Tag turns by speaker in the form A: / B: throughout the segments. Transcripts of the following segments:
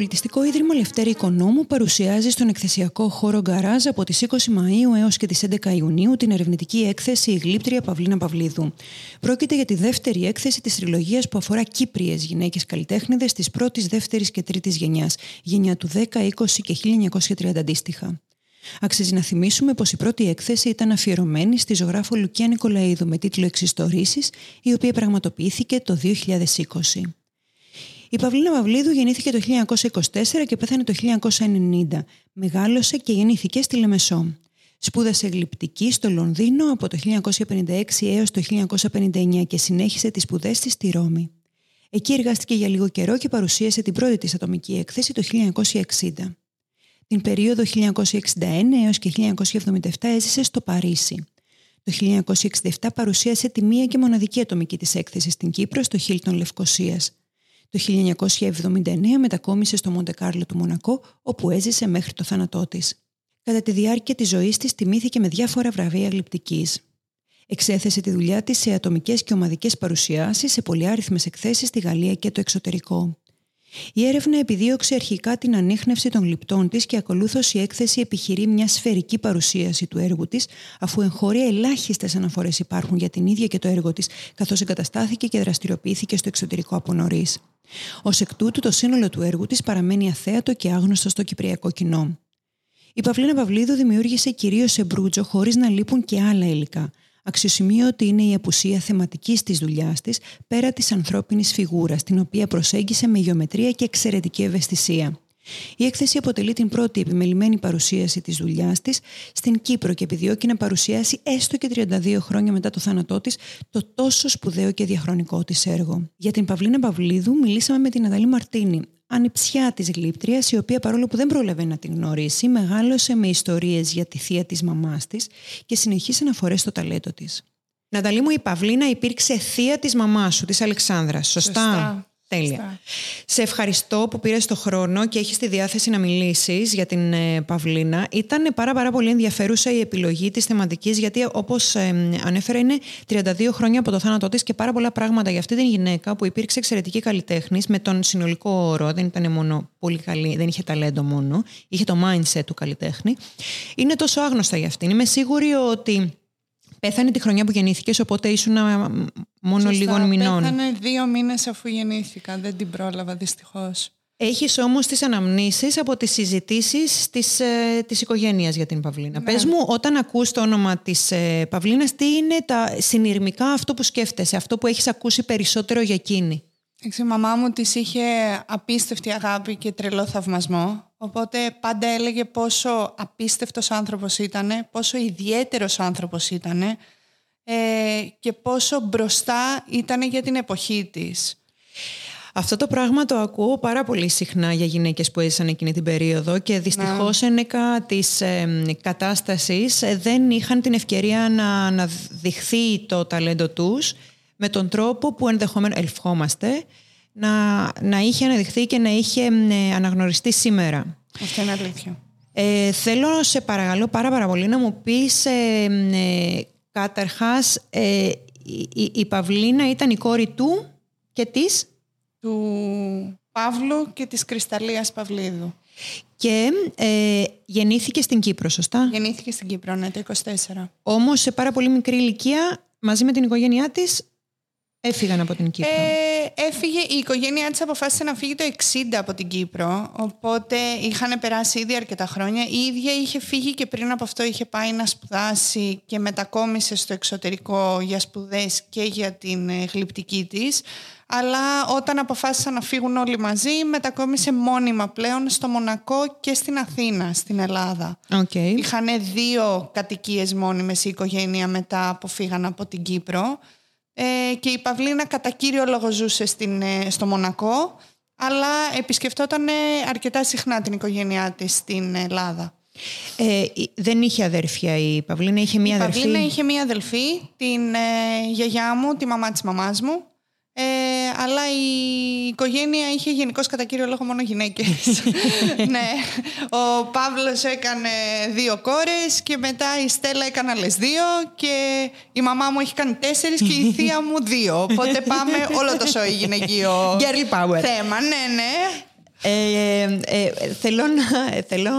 A: Πολιτιστικό Ίδρυμα Λευτέρη Οικονόμου παρουσιάζει στον εκθεσιακό χώρο Γκαράζ από τις 20 Μαΐου έως και τις 11 Ιουνίου την ερευνητική έκθεση «Η Γλύπτρια Παυλίνα Παυλίδου». Πρόκειται για τη δεύτερη έκθεση της τριλογίας που αφορά Κύπριες γυναίκες καλλιτέχνηδες της πρώτης, δεύτερης και τρίτης γενιάς, γενιά του 10, 20 και 1930 αντίστοιχα. Αξίζει να θυμίσουμε πως η πρώτη έκθεση ήταν αφιερωμένη στη ζωγράφο Λουκία Νικολαίδου με τίτλο Εξιστορήσεις, η οποία πραγματοποιήθηκε το 2020. Η Παυλίνα Παυλίδου γεννήθηκε το 1924 και πέθανε το 1990. Μεγάλωσε και γεννήθηκε στη Λεμεσό. Σπούδασε γλυπτική στο Λονδίνο από το 1956 έως το 1959 και συνέχισε τις σπουδές της στη Ρώμη. Εκεί εργάστηκε για λίγο καιρό και παρουσίασε την πρώτη της ατομική έκθεση το 1960. Την περίοδο 1961 έως και 1977 έζησε στο Παρίσι. Το 1967 παρουσίασε τη μία και μοναδική ατομική της έκθεση στην Κύπρο στο Χίλτον Λευκοσίας. Το 1979 μετακόμισε στο Μοντεκάρλο του Μονακό, όπου έζησε μέχρι το θάνατό της. Κατά τη διάρκεια της ζωής της, τιμήθηκε με διάφορα βραβεία γλυπτικής. Εξέθεσε τη δουλειά της σε ατομικές και ομαδικές παρουσιάσεις σε πολυάριθμες εκθέσεις στη Γαλλία και το εξωτερικό. Η έρευνα επιδίωξε αρχικά την ανείχνευση των γλυπτών της και ακολούθως η έκθεση επιχειρεί μια σφαιρική παρουσίαση του έργου της, αφού εγχώρια ελάχιστες αναφορές υπάρχουν για την ίδια και το έργο της, καθώς εγκαταστάθηκε και δραστηριοποιήθηκε στο εξωτερικό από νωρίς. Ω εκ τούτου, το σύνολο του έργου της παραμένει αθέατο και άγνωστο στο κυπριακό κοινό. Η Παυλίνα Παυλίδου δημιούργησε κυρίως σε μπρούτζο χωρίς να λείπουν και άλλα υλικά. Αξιοσημείωτη είναι η απουσία θεματικής της δουλειάς της πέρα της ανθρώπινης φιγούρας, την οποία προσέγγισε με γεωμετρία και εξαιρετική ευαισθησία. Η έκθεση αποτελεί την πρώτη επιμελημένη παρουσίαση της δουλειάς της στην Κύπρο και επιδιώκει να παρουσιάσει έστω και 32 χρόνια μετά το θάνατό της το τόσο σπουδαίο και διαχρονικό της έργο. Για την Παυλίνα Παυλίδου μιλήσαμε με την Αδαλή Μαρτίνη, ανιψιά της γλύπτριας, η οποία παρόλο που δεν πρόλαβε να την γνωρίσει, μεγάλωσε με ιστορίες για τη θεία της μαμάς της και συνεχεί αναφορέ στο ταλέντο της. Ναταλή μου, η Παυλίνα υπήρξε θεία της μαμάς σου, της Αλεξάνδρας, σωστά.
B: Σωστά.
A: Τέλεια. Σε ευχαριστώ που πήρες το χρόνο και έχεις τη διάθεση να μιλήσεις για την ε, Παυλίνα. Ήταν πάρα πάρα πολύ ενδιαφέρουσα η επιλογή της θεματικής γιατί όπως ε, ανέφερα είναι 32 χρόνια από το θάνατό της και πάρα πολλά πράγματα για αυτή την γυναίκα που υπήρξε εξαιρετική καλλιτέχνης με τον συνολικό όρο, δεν ήταν μόνο πολύ καλή, δεν είχε ταλέντο μόνο, είχε το mindset του καλλιτέχνη. Είναι τόσο άγνωστα για αυτήν. Είμαι σίγουρη ότι Πέθανε τη χρονιά που γεννήθηκες, οπότε ήσουν μόνο
B: Σωστά,
A: λίγων μηνών.
B: Πέθανε δύο μήνες αφού γεννήθηκα. Δεν την πρόλαβα δυστυχώς.
A: Έχεις όμως τις αναμνήσεις από τις συζητήσεις της, ε, της οικογένειας για την Παυλίνα.
B: Ναι.
A: Πες μου, όταν ακούς το όνομα της ε, Παυλίνας, τι είναι τα συνειρμικά αυτό που σκέφτεσαι, αυτό που έχεις ακούσει περισσότερο για εκείνη;
B: Η μαμά μου της είχε απίστευτη αγάπη και τρελό θαυμασμό. Οπότε πάντα έλεγε πόσο απίστευτος άνθρωπος ήταν, πόσο ιδιαίτερος άνθρωπος ήταν ε, και πόσο μπροστά ήταν για την εποχή της.
A: Αυτό το πράγμα το ακούω πάρα πολύ συχνά για γυναίκες που έζησαν εκείνη την περίοδο και δυστυχώς ένεκα της ε, κατάστασης ε, δεν είχαν την ευκαιρία να, να δειχθεί το ταλέντο τους με τον τρόπο που ενδεχομένως ελφόμαστε να, να είχε αναδειχθεί και να είχε ε, αναγνωριστεί σήμερα.
B: Αυτό είναι αλήθεια.
A: Ε, θέλω σε παρακαλώ πάρα πάρα πολύ να μου πεις ε, ε, καταρχάς ε, η, η, η Παυλίνα ήταν η κόρη του και της;
B: Του Παύλου και της Κρυσταλλίας Παυλίδου.
A: και ε, γεννήθηκε στην Κύπρο, σωστά;
B: Γεννήθηκε στην Κύπρο, ναι, το 24.
A: Όμως σε πάρα πολύ μικρή ηλικία μαζί με την οικογένειά της έφυγαν από την Κύπρο.
B: Ε, έφυγε, η οικογένειά της αποφάσισε να φύγει το 60 από την Κύπρο, οπότε είχαν περάσει ήδη αρκετά χρόνια. Η ίδια είχε φύγει και πριν από αυτό είχε πάει να σπουδάσει και μετακόμισε στο εξωτερικό για σπουδές και για την ε, γλυπτική της. Αλλά όταν αποφάσισαν να φύγουν όλοι μαζί, μετακόμισε μόνιμα πλέον στο Μονακό και στην Αθήνα, στην Ελλάδα.
A: Οκ.
B: Είχαν δύο κατοικίες μόνιμες η οικογένεια μετά που φύγαν από την Κύπρο ε, και η Παυλίνα κατά κύριο λόγο ζούσε στην, ε, στο Μονακό αλλά επισκεφτόταν ε, αρκετά συχνά την οικογένειά της στην Ελλάδα.
A: Ε, δεν είχε αδέρφια η Παυλίνα, είχε μία αδερφή.
B: Η Παυλίνα είχε μία αδελφή, την ε, γιαγιά μου, τη μαμά της μαμάς μου. Ε, αλλά η οικογένεια είχε γενικώς κατά κύριο λόγο μόνο γυναίκες. ναι. Ο Παύλος έκανε δύο κόρες και μετά η Στέλλα έκανε άλλες δύο και η μαμά μου έχει κάνει τέσσερις και η θεία μου δύο. Οπότε πάμε όλο το σόι γυναικείο
A: Girl power.
B: θέμα. Ναι, ναι.
A: Ε, ε, θέλω να, θέλω,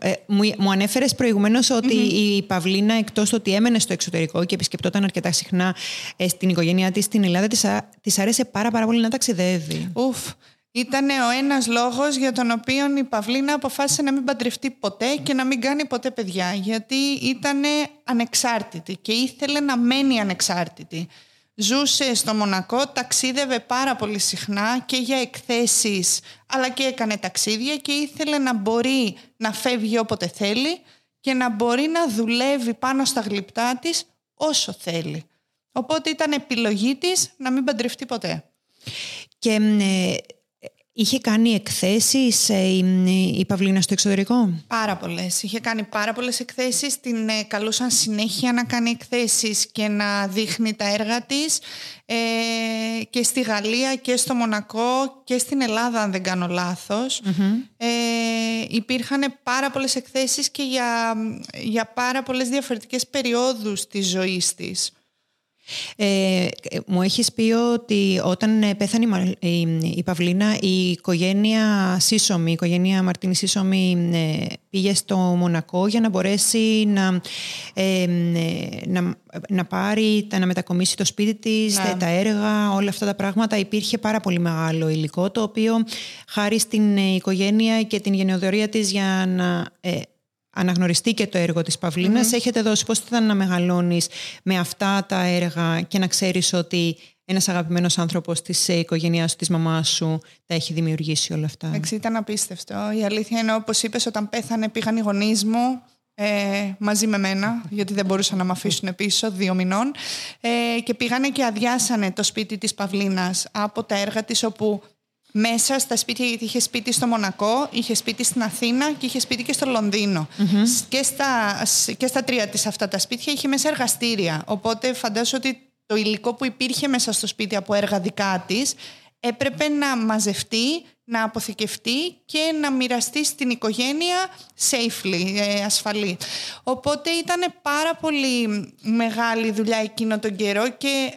A: ε, μου, μου ανέφερες προηγουμένως η Παυλίνα εκτός ότι έμενε στο εξωτερικό και επισκεπτόταν αρκετά συχνά ε, στην οικογένειά της στην Ελλάδα της, της άρεσε πάρα πάρα πολύ να ταξιδεύει.
B: Ουφ, ήταν ο ένας λόγος για τον οποίο η Παυλίνα αποφάσισε να μην παντρευτεί ποτέ και να μην κάνει ποτέ παιδιά γιατί ήταν ανεξάρτητη και ήθελε να μένει ανεξάρτητη. Ζούσε στο Μονακό, ταξίδευε πάρα πολύ συχνά και για εκθέσεις αλλά και έκανε ταξίδια και ήθελε να μπορεί να φεύγει όποτε θέλει και να μπορεί να δουλεύει πάνω στα γλυπτά της όσο θέλει. Οπότε ήταν επιλογή της να μην παντρευτεί ποτέ.
A: Και ε, Είχε κάνει εκθέσεις ε, η Παυλίνα στο εξωτερικό;
B: Πάρα πολλές. Είχε κάνει πάρα πολλές εκθέσεις. Την ε, καλούσαν συνέχεια να κάνει εκθέσεις και να δείχνει τα έργα της ε, και στη Γαλλία και στο Μονακό και στην Ελλάδα αν δεν κάνω Ε, υπήρχαν πάρα πολλές εκθέσεις και για, για πάρα πολλές διαφορετικές περιόδους της ζωής της.
A: Ε, μου έχεις πει ότι όταν ε, πέθανε η, η, Παυλίνα η οικογένεια Σύσομη, η οικογένεια Μαρτίνη Σύσομη ε, πήγε στο Μονακό για να μπορέσει να, ε, να, να πάρει, να μετακομίσει το σπίτι της, ναι. τα έργα, όλα αυτά τα πράγματα. Υπήρχε πάρα πολύ μεγάλο υλικό το οποίο χάρη στην οικογένεια και την γενεοδορία της για να αναγνωριστεί και το έργο της παυλινας έχετε δώσει πώς ήταν να μεγαλώνεις με αυτά τα έργα και να ξέρεις ότι ένας αγαπημένος άνθρωπος της οικογένειάς σου, της μαμάς σου, τα έχει δημιουργήσει όλα αυτά;
B: Εντάξει, ήταν απίστευτο. Η αλήθεια είναι όπως είπες, όταν πέθανε πήγαν οι γονείς μου ε, μαζί με μένα, γιατί δεν μπορούσαν να με αφήσουν πίσω δύο μηνών ε, και πήγανε και αδειάσανε το σπίτι της Παυλίνας από τα έργα της όπου μέσα στα σπίτια, γιατί είχε σπίτι στο Μονακό, είχε σπίτι στην Αθήνα και είχε σπίτι και στο λονδινο Και, στα, και στα τρία της αυτά τα σπίτια είχε μέσα εργαστήρια. Οπότε φαντάζομαι ότι το υλικό που υπήρχε μέσα στο σπίτι από έργα δικά της έπρεπε να μαζευτεί, να αποθηκευτεί και να μοιραστεί στην οικογένεια safely, ε, ασφαλή. Οπότε ήταν πάρα πολύ μεγάλη δουλειά εκείνο τον καιρό και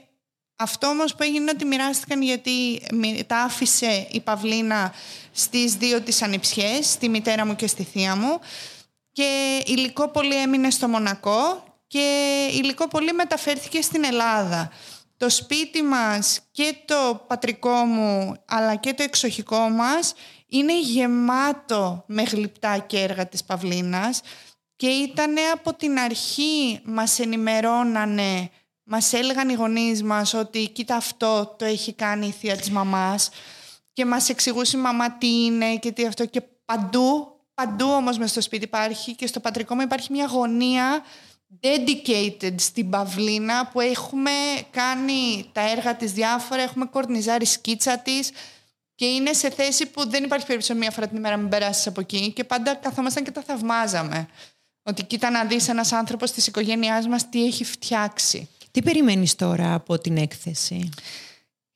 B: αυτό όμως που έγινε ότι μοιράστηκαν γιατί τα άφησε η Παυλίνα στις δύο της ανιψιές, στη μητέρα μου και στη θεία μου και υλικό πολύ έμεινε στο Μονακό και υλικό πολύ μεταφέρθηκε στην Ελλάδα. Το σπίτι μας και το πατρικό μου αλλά και το εξοχικό μας είναι γεμάτο με γλυπτά και έργα της Παυλίνας και ήταν από την αρχή μας ενημερώνανε μας έλεγαν οι γονείς μας ότι κοίτα αυτό το έχει κάνει η θεία της μαμάς και μας εξηγούσε η μαμά τι είναι και τι αυτό και παντού, παντού όμως μες στο σπίτι υπάρχει και στο πατρικό μου υπάρχει μια γωνία dedicated στην Παυλίνα που έχουμε κάνει τα έργα της διάφορα, έχουμε κορνιζάρει σκίτσα της και είναι σε θέση που δεν υπάρχει περίπτωση μία φορά την ημέρα να μην περάσεις από εκεί και πάντα καθόμασταν και τα θαυμάζαμε. Ότι κοίτα να δεις ένας άνθρωπος της οικογένειάς μας τι έχει φτιάξει.
A: Τι περιμένεις τώρα από την έκθεση;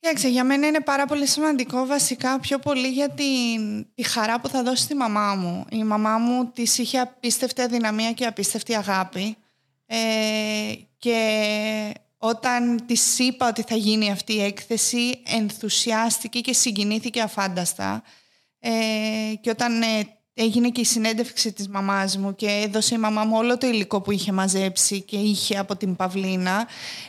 B: Κοιτάξτε, για μένα είναι πάρα πολύ σημαντικό βασικά πιο πολύ για την, τη χαρά που θα δώσει στη μαμά μου. Η μαμά μου της είχε απίστευτη αδυναμία και απίστευτη αγάπη ε, και όταν της είπα ότι θα γίνει αυτή η έκθεση ενθουσιάστηκε και συγκινήθηκε αφάνταστα ε, και όταν ε, έγινε και η συνέντευξη της μαμάς μου και έδωσε η μαμά μου όλο το υλικό που είχε μαζέψει και είχε από την Παυλίνα.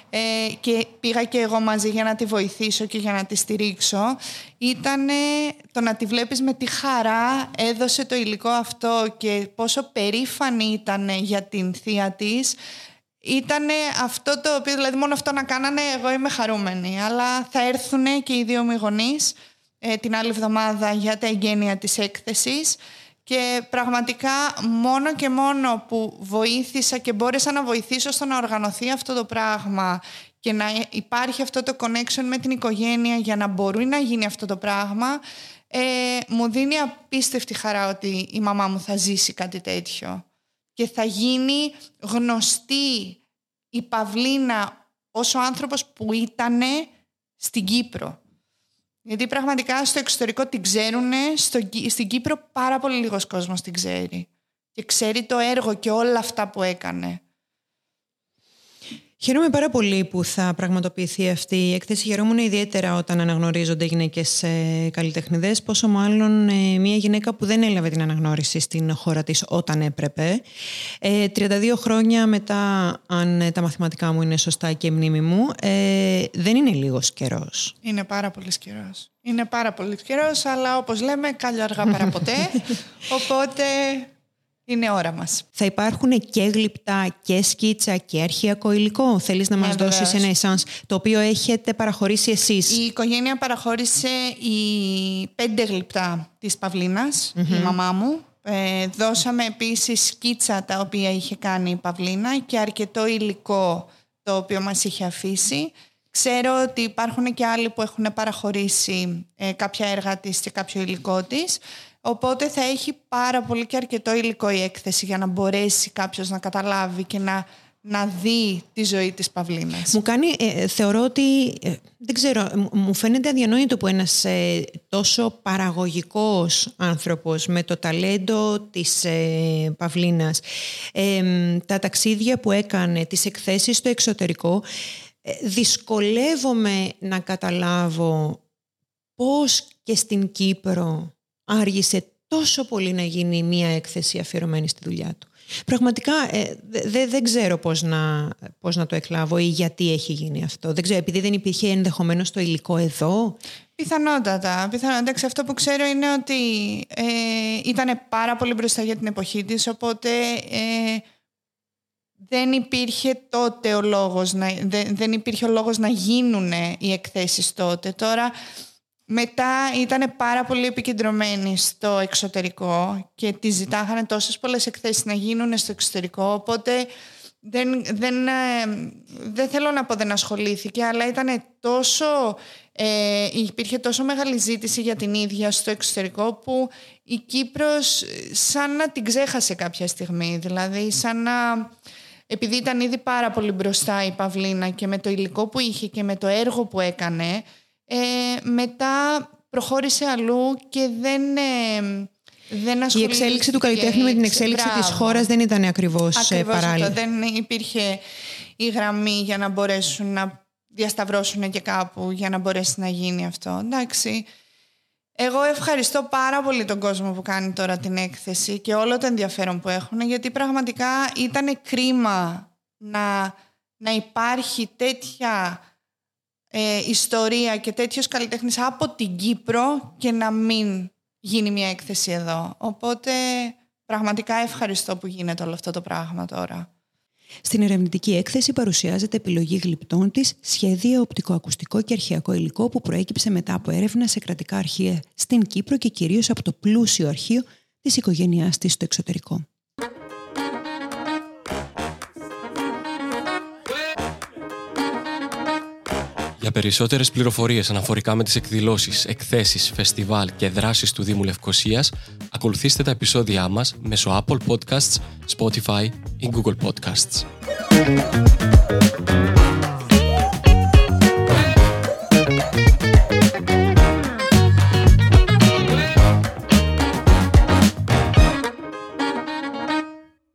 B: Ε, και πήγα και εγώ μαζί για να τη βοηθήσω και για να τη στηρίξω. Ήταν το να τη βλέπεις με τι χαρά έδωσε το υλικό αυτό και πόσο περήφανη ήταν για την θεία της. Ήταν αυτό το οποίο, δηλαδή μόνο αυτό να κάνανε, εγώ είμαι χαρούμενη. Αλλά θα έρθουν και οι δύο μου γονείς ε, την άλλη εβδομάδα για τα εγγένεια της έκθεσης και πραγματικά μόνο και μόνο που βοήθησα και μπόρεσα να βοηθήσω στο να οργανωθεί αυτό το πράγμα και να υπάρχει αυτό το connection με την οικογένεια για να μπορεί να γίνει αυτό το πράγμα ε, μου δίνει απίστευτη χαρά ότι η μαμά μου θα ζήσει κάτι τέτοιο και θα γίνει γνωστή η Παυλίνα ως ο άνθρωπος που ήταν στην Κύπρο. Γιατί πραγματικά στο εξωτερικό την ξέρουν, στο, στην Κύπρο πάρα πολύ λίγος κόσμος την ξέρει. Και ξέρει το έργο και όλα αυτά που έκανε.
A: Χαίρομαι πάρα πολύ που θα πραγματοποιηθεί αυτή η έκθεση. Χαιρόμουν ιδιαίτερα όταν αναγνωρίζονται γυναίκες καλλιτεχνιδές, πόσο μάλλον ε, μια γυναίκα που δεν έλαβε την αναγνώριση στην χώρα της όταν έπρεπε. 32 ε, χρόνια μετά, αν τα μαθηματικά μου είναι σωστά και η μνήμη μου, ε, δεν είναι λίγος καιρός.
B: Είναι πάρα πολύς καιρός. Είναι πάρα πολύς καιρός, αλλά όπως λέμε, κάλλιο αργά παρά ποτέ. Οπότε είναι ώρα μας.
A: Θα υπάρχουν και γλυπτά και σκίτσα και αρχαιακό υλικό. Θέλεις να μας ναι, δώσεις ένα εσάνς το οποίο έχετε παραχωρήσει εσείς;
B: Η οικογένεια παραχώρησε οι πέντε γλυπτά της παυλινας η μαμά μου. Ε, δώσαμε επίσης σκίτσα τα οποία είχε κάνει η Παυλίνα και αρκετό υλικό το οποίο μας είχε αφήσει. Ξέρω ότι υπάρχουν και άλλοι που έχουν παραχωρήσει ε, κάποια έργα της και κάποιο υλικό της. Οπότε θα έχει πάρα πολύ και αρκετό υλικό η έκθεση για να μπορέσει κάποιος να καταλάβει και να, να δει τη ζωή της Παυλίνας.
A: Μου κάνει, ε, θεωρώ ότι, ε, δεν ξέρω, μου φαίνεται αδιανόητο που ένας ε, τόσο παραγωγικός άνθρωπος με το ταλέντο της Παυλίνας, τα ταξίδια που έκανε, τις εκθέσεις στο εξωτερικό, δυσκολεύομαι να καταλάβω πώς και στην Κύπρο άργησε τόσο πολύ να γίνει μία έκθεση αφιερωμένη στη δουλειά του. Πραγματικά ε, δεν ξέρω πώς να, πώς να το εκλάβω ή γιατί έχει γίνει αυτό. Δεν ξέρω, επειδή δεν υπήρχε ενδεχομένως το υλικό εδώ.
B: Πιθανότατα. Πιθανότατα. Αυτό που ξέρω είναι ότι ε, ήταν πάρα πολύ μπροστά για την εποχή της, οπότε ε, δεν υπήρχε τότε ο λόγος να, δεν, δεν υπήρχε ο λόγος να γίνουν οι εκθέσεις τότε. Τώρα μετά ήταν πάρα πολύ επικεντρωμένοι στο εξωτερικό και τη ζητάγανε τόσες πολλές εκθέσεις να γίνουν στο εξωτερικό, οπότε δεν, δεν, ε, δεν θέλω να πω δεν ασχολήθηκε, αλλά ήταν τόσο, ε, υπήρχε τόσο μεγάλη ζήτηση για την ίδια στο εξωτερικό που η Κύπρος σαν να την ξέχασε κάποια στιγμή, δηλαδή σαν να... Επειδή ήταν ήδη πάρα πολύ μπροστά η Παυλίνα και με το υλικό που είχε και με το έργο που έκανε, ε, μετά προχώρησε αλλού και δεν, ε, δεν
A: Η εξέλιξη του καλλιτέχνη με την εξέλιξη Μπράβο. της χώρας δεν ήταν ακριβώς, ε, ακριβώς παράλληλα.
B: Δεν υπήρχε η γραμμή για να μπορέσουν να διασταυρώσουν και κάπου για να μπορέσει να γίνει αυτό. Εντάξει. Εγώ ευχαριστώ πάρα πολύ τον κόσμο που κάνει τώρα την έκθεση και όλο το ενδιαφέρον που έχουν γιατί πραγματικά ήταν κρίμα να, να υπάρχει τέτοια ε, ιστορία και τέτοιος καλλιτέχνης από την Κύπρο και να μην γίνει μια έκθεση εδώ. Οπότε πραγματικά ευχαριστώ που γίνεται όλο αυτό το πράγμα τώρα.
A: Στην ερευνητική έκθεση παρουσιάζεται επιλογή γλυπτών της, σχέδια, οπτικοακουστικό και αρχαιακό υλικό που προέκυψε μετά από έρευνα σε κρατικά αρχεία στην Κύπρο και κυρίως από το πλούσιο αρχείο της οικογένειάς της στο εξωτερικό.
C: Για περισσότερες πληροφορίες αναφορικά με τις εκδηλώσεις, εκθέσεις, φεστιβάλ και δράσεις του Δήμου Λευκοσίας, ακολουθήστε τα επεισόδια μας μέσω Apple Podcasts, Spotify ή Google Podcasts.